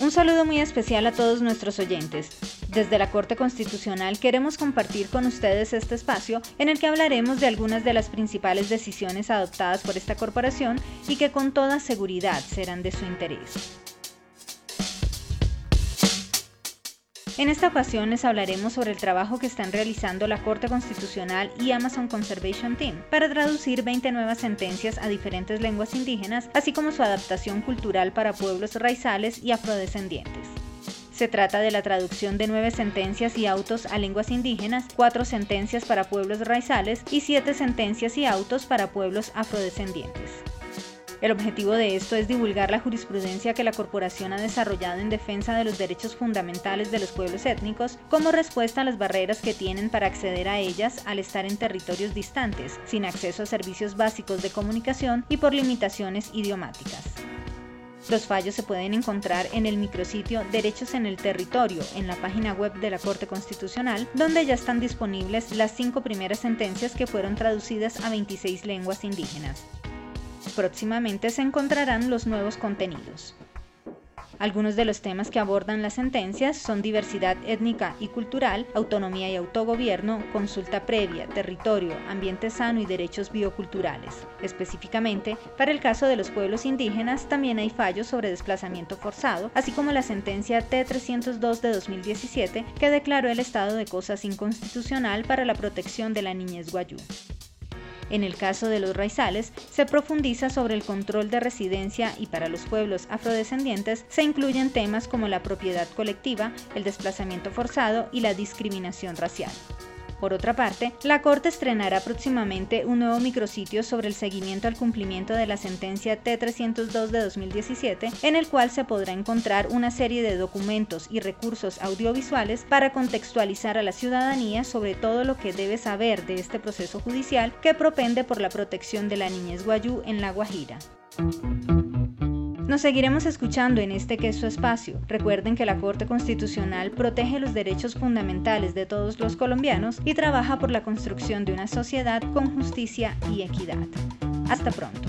Un saludo muy especial a todos nuestros oyentes. Desde la Corte Constitucional queremos compartir con ustedes este espacio en el que hablaremos de algunas de las principales decisiones adoptadas por esta corporación y que con toda seguridad serán de su interés. En esta ocasión les hablaremos sobre el trabajo que están realizando la Corte Constitucional y Amazon Conservation Team para traducir 20 nuevas sentencias a diferentes lenguas indígenas, así como su adaptación cultural para pueblos raizales y afrodescendientes. Se trata de la traducción de nueve sentencias y autos a lenguas indígenas, cuatro sentencias para pueblos raizales y siete sentencias y autos para pueblos afrodescendientes. El objetivo de esto es divulgar la jurisprudencia que la corporación ha desarrollado en defensa de los derechos fundamentales de los pueblos étnicos como respuesta a las barreras que tienen para acceder a ellas al estar en territorios distantes, sin acceso a servicios básicos de comunicación y por limitaciones idiomáticas. Los fallos se pueden encontrar en el micrositio Derechos en el Territorio, en la página web de la Corte Constitucional, donde ya están disponibles las cinco primeras sentencias que fueron traducidas a 26 lenguas indígenas. Próximamente se encontrarán los nuevos contenidos. Algunos de los temas que abordan las sentencias son diversidad étnica y cultural, autonomía y autogobierno, consulta previa, territorio, ambiente sano y derechos bioculturales. Específicamente, para el caso de los pueblos indígenas también hay fallos sobre desplazamiento forzado, así como la sentencia T302 de 2017 que declaró el estado de cosas inconstitucional para la protección de la niñez guayú. En el caso de los raizales, se profundiza sobre el control de residencia y para los pueblos afrodescendientes se incluyen temas como la propiedad colectiva, el desplazamiento forzado y la discriminación racial. Por otra parte, la Corte estrenará próximamente un nuevo micrositio sobre el seguimiento al cumplimiento de la sentencia T302 de 2017, en el cual se podrá encontrar una serie de documentos y recursos audiovisuales para contextualizar a la ciudadanía sobre todo lo que debe saber de este proceso judicial que propende por la protección de la niñez guayú en La Guajira. Nos seguiremos escuchando en este que es su espacio. Recuerden que la Corte Constitucional protege los derechos fundamentales de todos los colombianos y trabaja por la construcción de una sociedad con justicia y equidad. Hasta pronto.